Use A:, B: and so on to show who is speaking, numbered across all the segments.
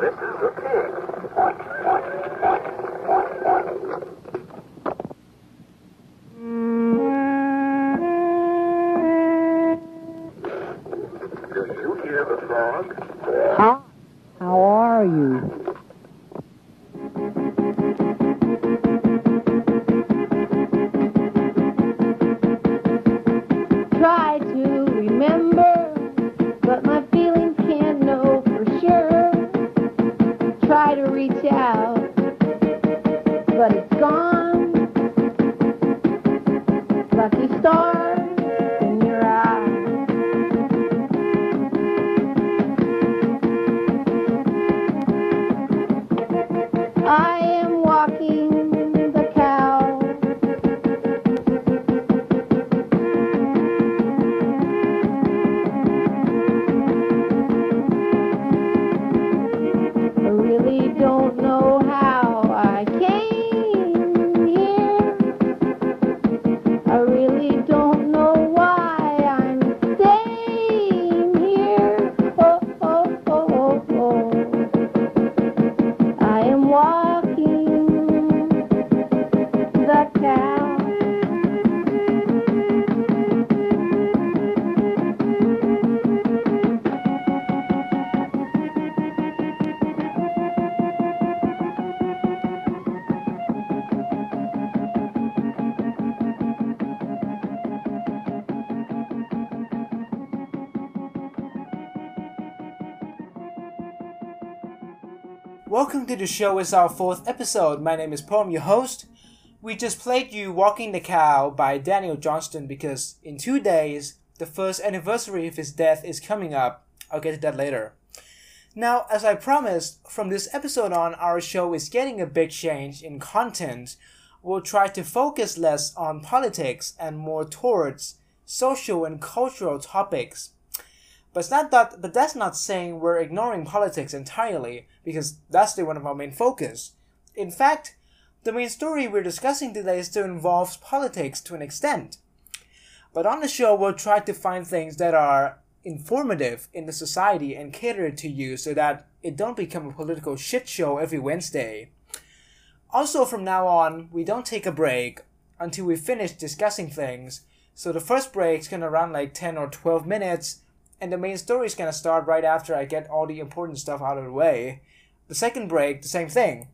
A: This is a
B: I
C: Welcome to the show. It's our fourth episode. My name is Pom, your host. We just played you Walking the Cow by Daniel Johnston because in two days, the first anniversary of his death is coming up. I'll get to that later. Now, as I promised, from this episode on, our show is getting a big change in content. We'll try to focus less on politics and more towards social and cultural topics. But it's not that, but that's not saying we're ignoring politics entirely, because that's still one of our main focus. In fact, the main story we're discussing today still involves politics to an extent. But on the show, we'll try to find things that are informative in the society and cater to you so that it don't become a political shit show every Wednesday. Also, from now on, we don't take a break until we finish discussing things. So the first break's gonna run like 10 or 12 minutes, and the main story is gonna start right after I get all the important stuff out of the way. The second break, the same thing.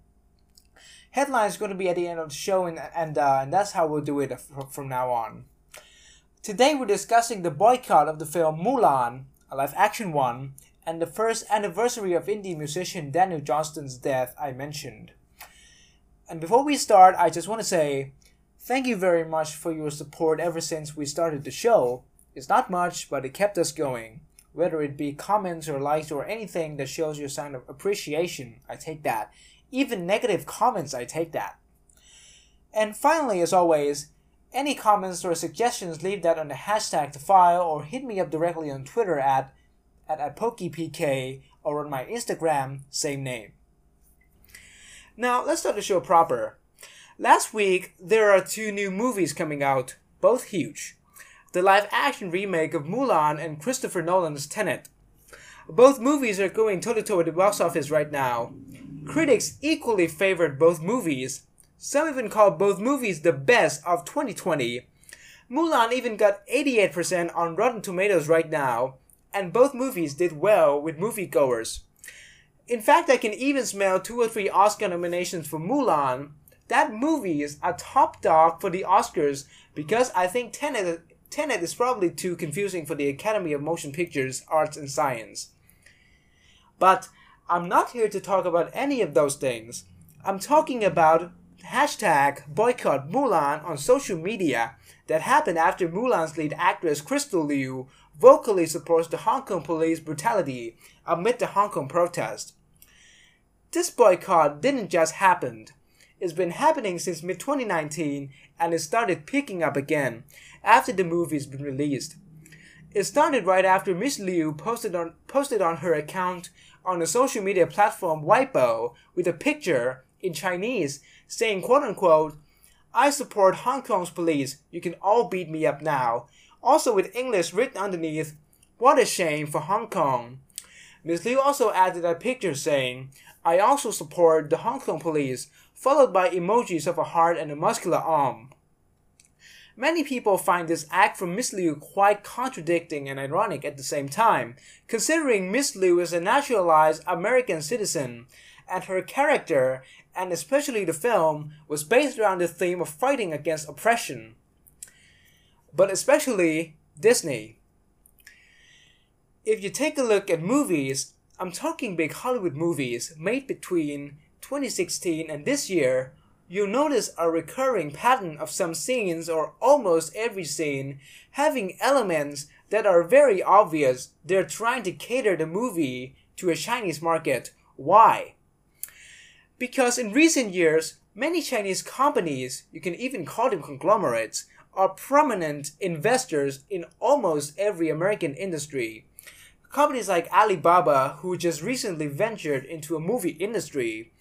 C: Headline is to be at the end of the show, and and, uh, and that's how we'll do it from now on. Today we're discussing the boycott of the film Mulan, a live action one, and the first anniversary of indie musician Daniel Johnston's death I mentioned. And before we start, I just want to say thank you very much for your support ever since we started the show. It's not much, but it kept us going. Whether it be comments or likes or anything that shows your sign of appreciation, I take that. Even negative comments, I take that. And finally, as always, any comments or suggestions, leave that on the hashtag to file or hit me up directly on Twitter at at, at PokePK or on my Instagram, same name. Now, let's start the show proper. Last week, there are two new movies coming out, both huge. The live action remake of Mulan and Christopher Nolan's Tenet. Both movies are going toe to toe at the box office right now. Critics equally favored both movies. Some even called both movies the best of 2020. Mulan even got 88% on Rotten Tomatoes right now, and both movies did well with moviegoers. In fact, I can even smell two or three Oscar nominations for Mulan. That movie is a top dog for the Oscars because I think Tenet, Tenet is probably too confusing for the Academy of Motion Pictures, Arts and Science. But I'm not here to talk about any of those things. I'm talking about hashtag boycott Mulan on social media that happened after Mulan's lead actress Crystal Liu vocally supports the Hong Kong police brutality amid the Hong Kong protest. This boycott didn't just happen. It's been happening since mid 2019 and it started picking up again after the movie's been released. It started right after Miss Liu posted on posted on her account on the social media platform Weibo with a picture in Chinese saying quote unquote I support Hong Kong's police. You can all beat me up now. Also with English written underneath, what a shame for Hong Kong. Ms. Liu also added a picture saying, I also support the Hong Kong police, followed by emojis of a heart and a muscular arm. Many people find this act from Miss Liu quite contradicting and ironic at the same time, considering Miss Liu is a naturalized American citizen, and her character, and especially the film, was based around the theme of fighting against oppression. But especially Disney. If you take a look at movies, I'm talking big Hollywood movies made between 2016 and this year, you'll notice a recurring pattern of some scenes or almost every scene having elements that are very obvious they're trying to cater the movie to a Chinese market. Why? Because in recent years, many Chinese companies, you can even call them conglomerates, are prominent investors in almost every American industry. Companies like Alibaba, who just recently ventured into a movie industry,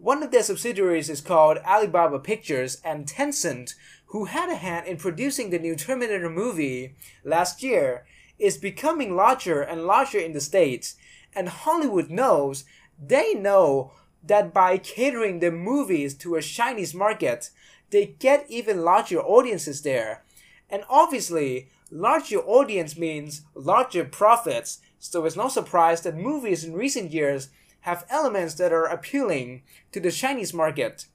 C: one of their subsidiaries is called Alibaba Pictures, and Tencent, who had a hand in producing the new Terminator movie last year, is becoming larger and larger in the States. And Hollywood knows, they know that by catering their movies to a Chinese market, they get even larger audiences there. And obviously, larger audience means larger profits, so it's no surprise that movies in recent years have elements that are appealing to the Chinese market.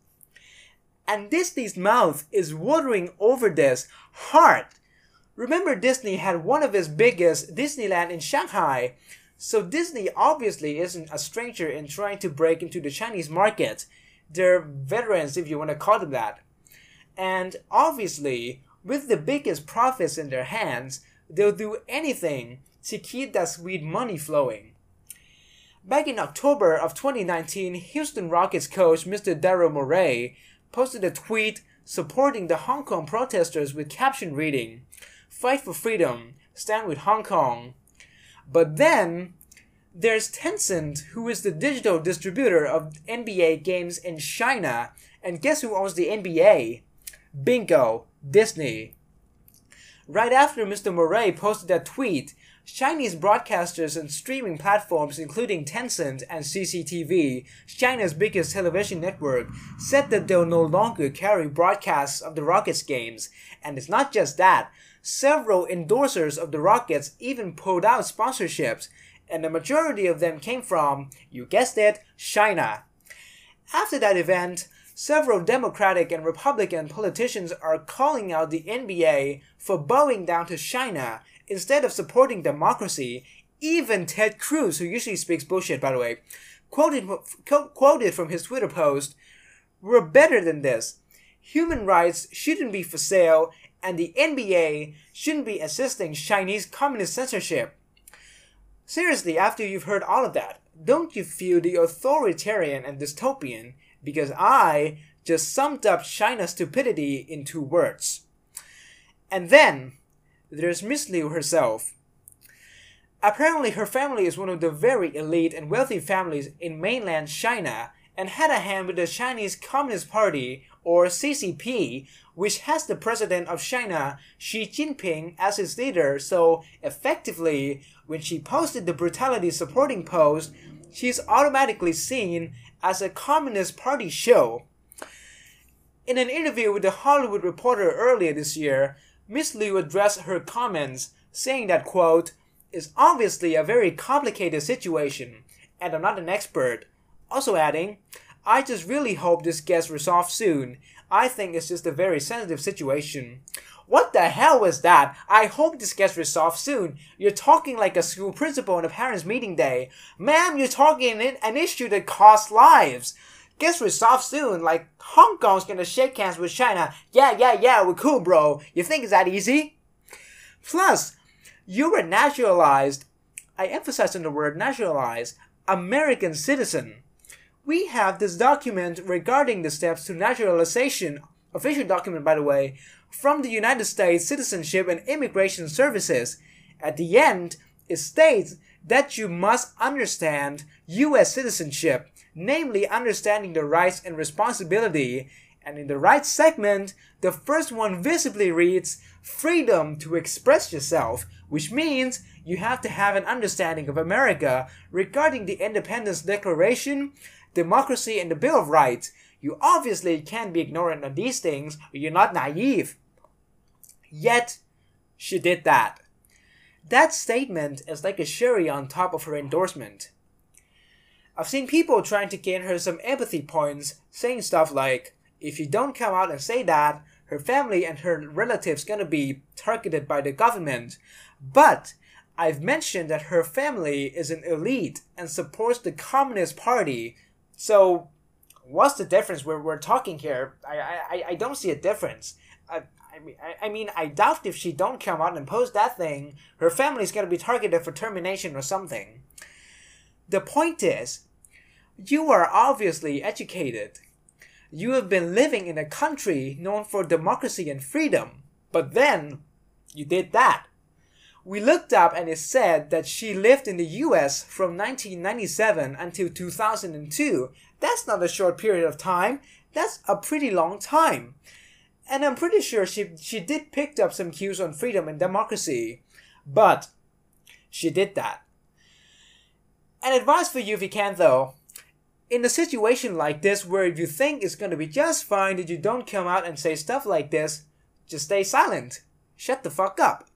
C: And Disney's mouth is watering over this hard. Remember, Disney had one of its biggest Disneyland in Shanghai, so Disney obviously isn't a stranger in trying to break into the Chinese market. They're veterans, if you want to call them that. And obviously, with the biggest profits in their hands, they'll do anything to keep that sweet money flowing. Back in October of 2019, Houston Rockets coach Mr. Daryl Morey posted a tweet supporting the Hong Kong protesters with caption reading, Fight for freedom, stand with Hong Kong. But then, there's Tencent, who is the digital distributor of NBA games in China, and guess who owns the NBA? Bingo, Disney. Right after Mr. Morey posted that tweet, Chinese broadcasters and streaming platforms, including Tencent and CCTV, China's biggest television network, said that they'll no longer carry broadcasts of the Rockets games. And it's not just that. Several endorsers of the Rockets even pulled out sponsorships, and the majority of them came from, you guessed it, China. After that event, several Democratic and Republican politicians are calling out the NBA for bowing down to China instead of supporting democracy, even Ted Cruz, who usually speaks bullshit, by the way, quoted, quoted from his Twitter post, We're better than this. Human rights shouldn't be for sale, and the NBA shouldn't be assisting Chinese communist censorship. Seriously, after you've heard all of that, don't you feel the authoritarian and dystopian? Because I just summed up China's stupidity in two words. And then, there's Miss Liu herself. Apparently, her family is one of the very elite and wealthy families in mainland China and had a hand with the Chinese Communist Party, or CCP, which has the president of China, Xi Jinping, as its leader. So, effectively, when she posted the brutality supporting post, she's automatically seen as a Communist Party show. In an interview with the Hollywood Reporter earlier this year, Miss Liu addressed her comments, saying that, quote, is obviously a very complicated situation, and I'm not an expert. Also adding, I just really hope this gets resolved soon. I think it's just a very sensitive situation. What the hell was that? I hope this gets resolved soon. You're talking like a school principal on a parents' meeting day. Ma'am, you're talking an issue that costs lives gets resolved soon. Like Hong Kong's gonna shake hands with China. Yeah, yeah, yeah, we're cool, bro. You think it's that easy? Plus, you were naturalized. I emphasize on the word naturalized. American citizen. We have this document regarding the steps to naturalization, official document by the way, from the United States Citizenship and Immigration Services. At the end, it states that you must understand U.S. citizenship namely understanding the rights and responsibility. And in the right segment, the first one visibly reads freedom to express yourself, which means you have to have an understanding of America regarding the Independence Declaration, democracy, and the Bill of Rights. You obviously can't be ignorant of these things, you're not naive. Yet, she did that. That statement is like a cherry on top of her endorsement. I've seen people trying to gain her some empathy points, saying stuff like, if you don't come out and say that, her family and her relatives gonna be targeted by the government. But I've mentioned that her family is an elite and supports the Communist Party. So, what's the difference we're, we're talking here? I, I, I don't see a difference. I, mean, I, I mean, I doubt if she don't come out and post that thing, her family's gonna be targeted for termination or something. The point is, you are obviously educated. You have been living in a country known for democracy and freedom, but then you did that. We looked up and it said that she lived in the US from 1997 until 2002. That's not a short period of time, that's a pretty long time. And I'm pretty sure she, she did pick up some cues on freedom and democracy. But she did that. An advice for you if you can though in a situation like this where you think it's to be just fine that you don't come out and say stuff like this, just stay silent. Shut the fuck up.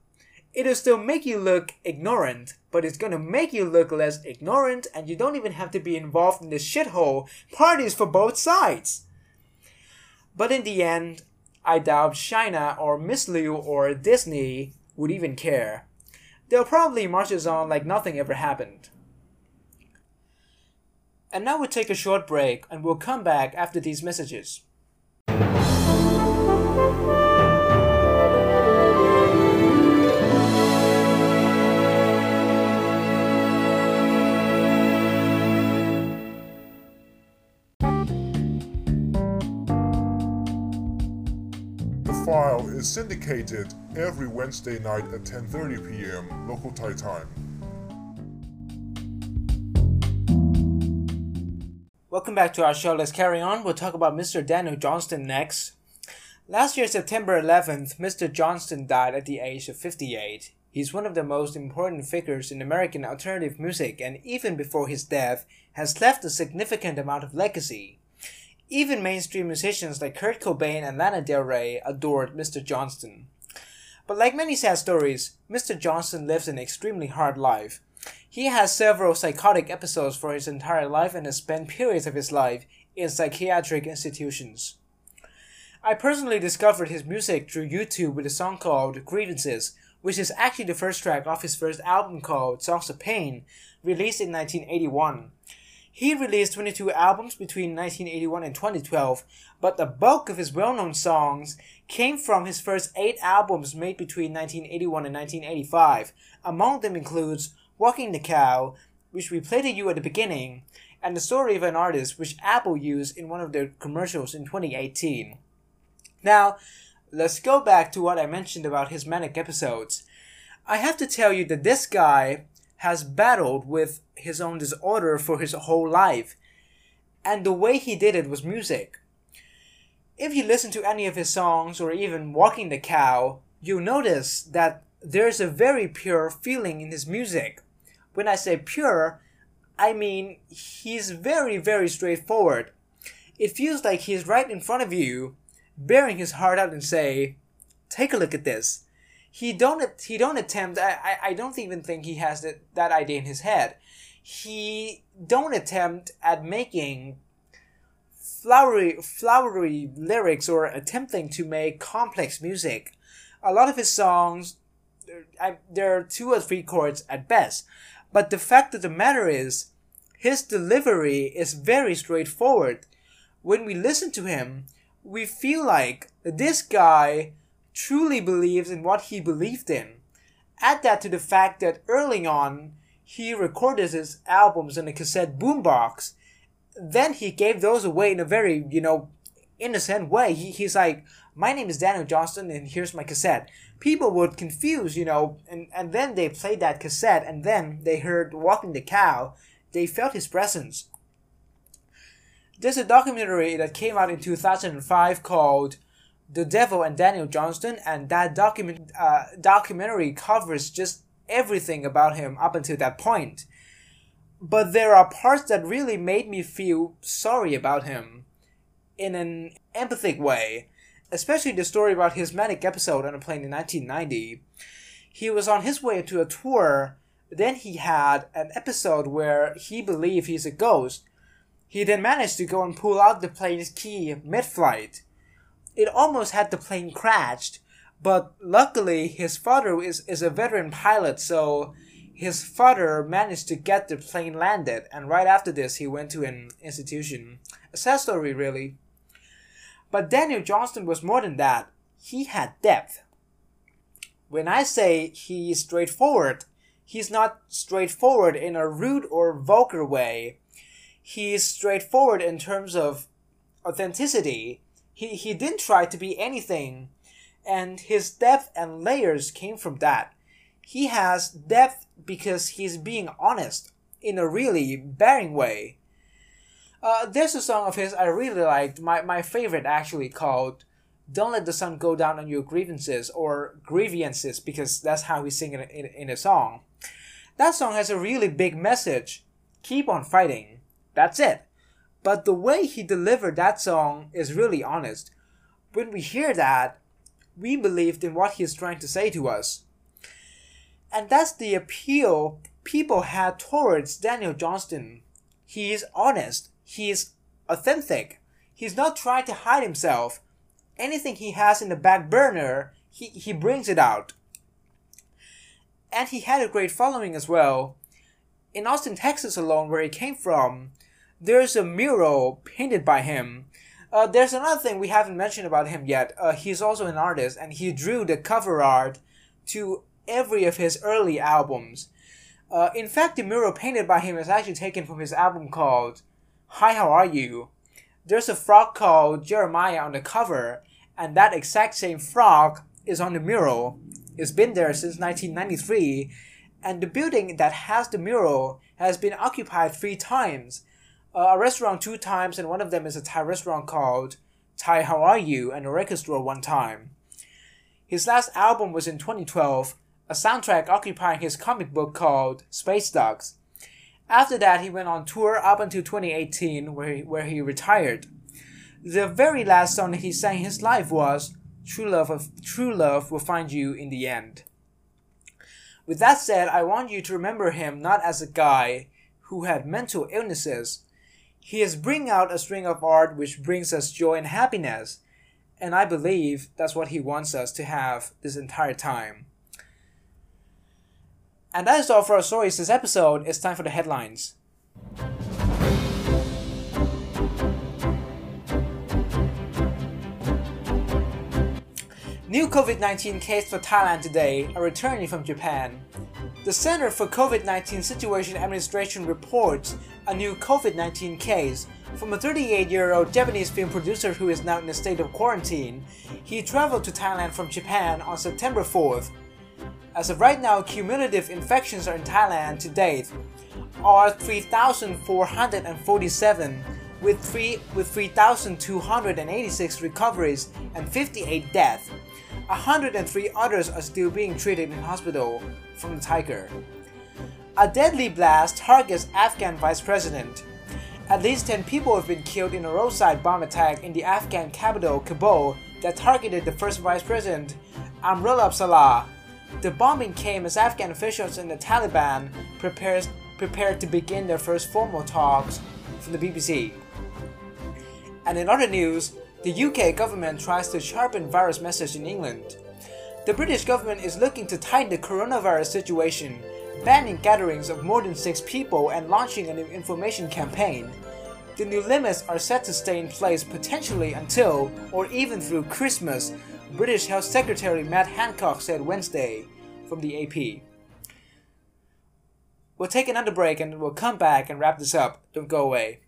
C: It'll still make you look ignorant, but it's gonna make you look less ignorant and you don't even have to be involved in this shithole parties for both sides. But in the end, I doubt China or Miss Liu or Disney would even care. They'll probably march us on like nothing ever happened. And now we'll take a short break and we'll come back after these messages.
D: The file is syndicated every Wednesday night at 10:30 p.m. local Thai time.
C: Welcome back to our show. Let's carry on. We'll talk about Mr. Daniel Johnston next. Last year, September 11th, Mr. Johnston died at the age of 58. He's one of the most important figures in American alternative music, and even before his death, has left a significant amount of legacy. Even mainstream musicians like Kurt Cobain and Lana Del Rey adored Mr. Johnston. But like many sad stories, Mr. Johnston lived an extremely hard life. He has several psychotic episodes for his entire life and has spent periods of his life in psychiatric institutions. I personally discovered his music through YouTube with a song called Grievances, which is actually the first track off his first album called Songs of Pain, released in 1981. He released 22 albums between 1981 and 2012, but the bulk of his well known songs came from his first eight albums made between 1981 and 1985. Among them includes Walking the Cow, which we played to you at the beginning, and The Story of an Artist, which Apple used in one of their commercials in 2018. Now, let's go back to what I mentioned about his manic episodes. I have to tell you that this guy has battled with his own disorder for his whole life, and the way he did it was music. If you listen to any of his songs or even Walking the Cow, you'll notice that there's a very pure feeling in his music. When I say pure, I mean he's very, very straightforward. It feels like he's right in front of you, bearing his heart out and say, "Take a look at this." He don't he don't attempt. I I, don't even think he has that that idea in his head. He don't attempt at making flowery flowery lyrics or attempting to make complex music. A lot of his songs, there are two or three chords at best. But the fact of the matter is, his delivery is very straightforward. When we listen to him, we feel like this guy truly believes in what he believed in. Add that to the fact that early on, he recorded his albums in a cassette boombox. Then he gave those away in a very, you know, innocent way. He, he's like, my name is Daniel Johnston and here's my cassette. People would confuse, you know, and, and then they played that cassette and then they heard Walking the Cow. They felt his presence. There's a documentary that came out in 2005 called The Devil and Daniel Johnston, and that document uh, documentary covers just everything about him up until that point. But there are parts that really made me feel sorry about him in an empathic way, especially the story about his manic episode on a plane in 1990. He was on his way to a tour, then he had an episode where he believed he's a ghost. He then managed to go and pull out the plane's key mid flight. It almost had the plane crashed, but luckily his father is, is a veteran pilot, so his father managed to get the plane landed, and right after this, he went to an institution. A sad story, really. But Daniel Johnston was more than that. He had depth. When I say he is straightforward, he's not straightforward in a rude or vulgar way. He is straightforward in terms of authenticity. He, he didn't try to be anything, and his depth and layers came from that. He has depth because he's being honest in a really bearing way. Uh, there's a song of his I really liked, my, my favorite actually, called Don't Let the Sun Go Down on Your Grievances, or Grievances, because that's how we sing it in, in, in a song. That song has a really big message. Keep on fighting. That's it. But the way he delivered that song is really honest. When we hear that, we believed in what he's trying to say to us. And that's the appeal people had towards Daniel Johnston. He is honest he's authentic. He's not trying to hide himself. Anything he has in the back burner, he, he brings it out. And he had a great following as well. In Austin, Texas alone, where he came from, there's a mural painted by him. Uh, there's another thing we haven't mentioned about him yet. Uh, he's also an artist, and he drew the cover art to every of his early albums. Uh, in fact, the mural painted by him is actually taken from his album called Hi, how are you? There's a frog called Jeremiah on the cover, and that exact same frog is on the mural. It's been there since 1993, and the building that has the mural has been occupied three times. Uh, a restaurant two times, and one of them is a Thai restaurant called Thai How Are You, and a record store one time. His last album was in 2012, a soundtrack occupying his comic book called Space Ducks. After that, he went on tour up until 2018, where he, where he retired. The very last song he sang in his life was "True Love of True Love Will Find You in the End." With that said, I want you to remember him not as a guy who had mental illnesses. He is bringing out a string of art which brings us joy and happiness, and I believe that's what he wants us to have this entire time. And that is all for our stories this episode. It's time for the headlines. New COVID 19 case for Thailand today are returning from Japan. The Center for COVID 19 Situation Administration reports a new COVID 19 case from a 38 year old Japanese film producer who is now in a state of quarantine. He traveled to Thailand from Japan on September 4th as of right now, cumulative infections in Thailand to date are 3,447 with 3 with 3,286 recoveries and 58 deaths. 103 others are still being treated in hospital from the tiger. A deadly blast targets Afghan vice president. At least 10 people have been killed in a roadside bomb attack in the Afghan capital Kabul that targeted the first vice president, Amrullah Saleh, the bombing came as Afghan officials and the Taliban prepares, prepared to begin their first formal talks from the BBC. And in other news, the UK government tries to sharpen virus message in England. The British government is looking to tighten the coronavirus situation, banning gatherings of more than six people and launching an information campaign. The new limits are set to stay in place potentially until or even through Christmas British Health Secretary Matt Hancock said Wednesday from the AP. We'll take another break and we'll come back and wrap this up. Don't go away.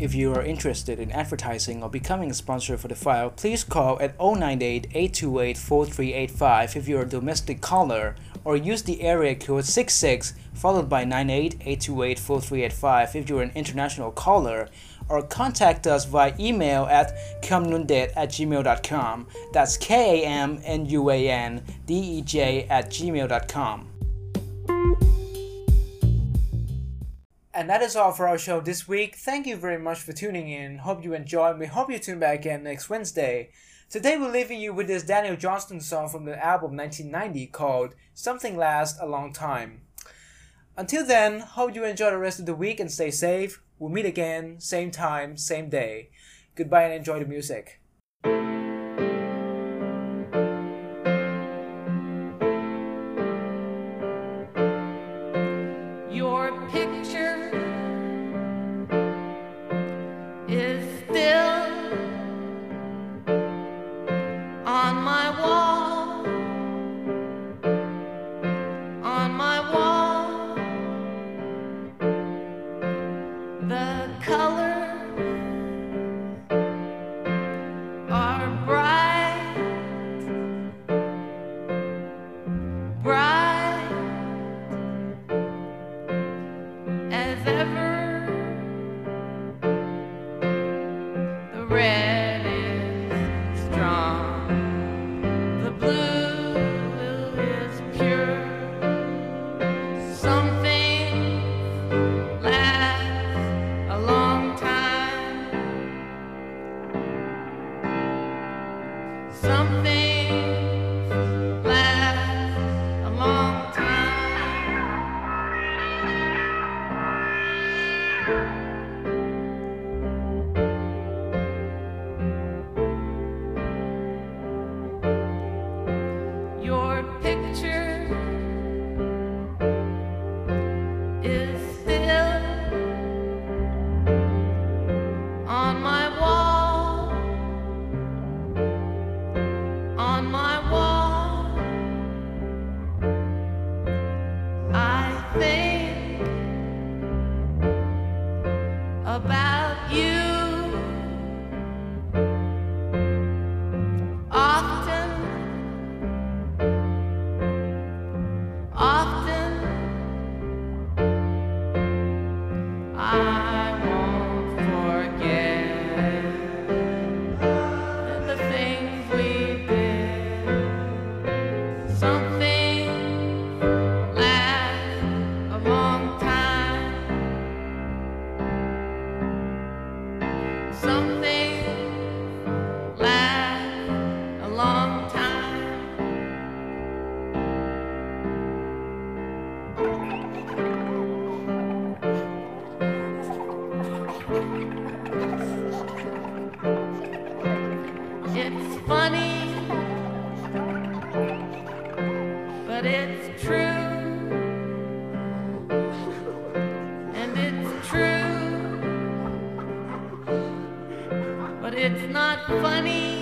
C: If you are interested in advertising or becoming a sponsor for the file, please call at 098 828 4385 if you're a domestic caller or use the area code 66 followed by 98-828-4385 if you're an international caller, or contact us via email at kamnuandej at gmail.com. That's K-A-M-N-U-A-N-D-E-J at gmail.com. And that is all for our show this week. Thank you very much for tuning in. Hope you enjoyed. We hope you tune back again next Wednesday. Today we're leaving you with this Daniel Johnston song from the album 1990 called Something Lasts a Long Time. Until then, hope you enjoy the rest of the week and stay safe. We'll meet again, same time, same day. Goodbye and enjoy the music.
E: Your picture it's true. And it's true, but it's not funny.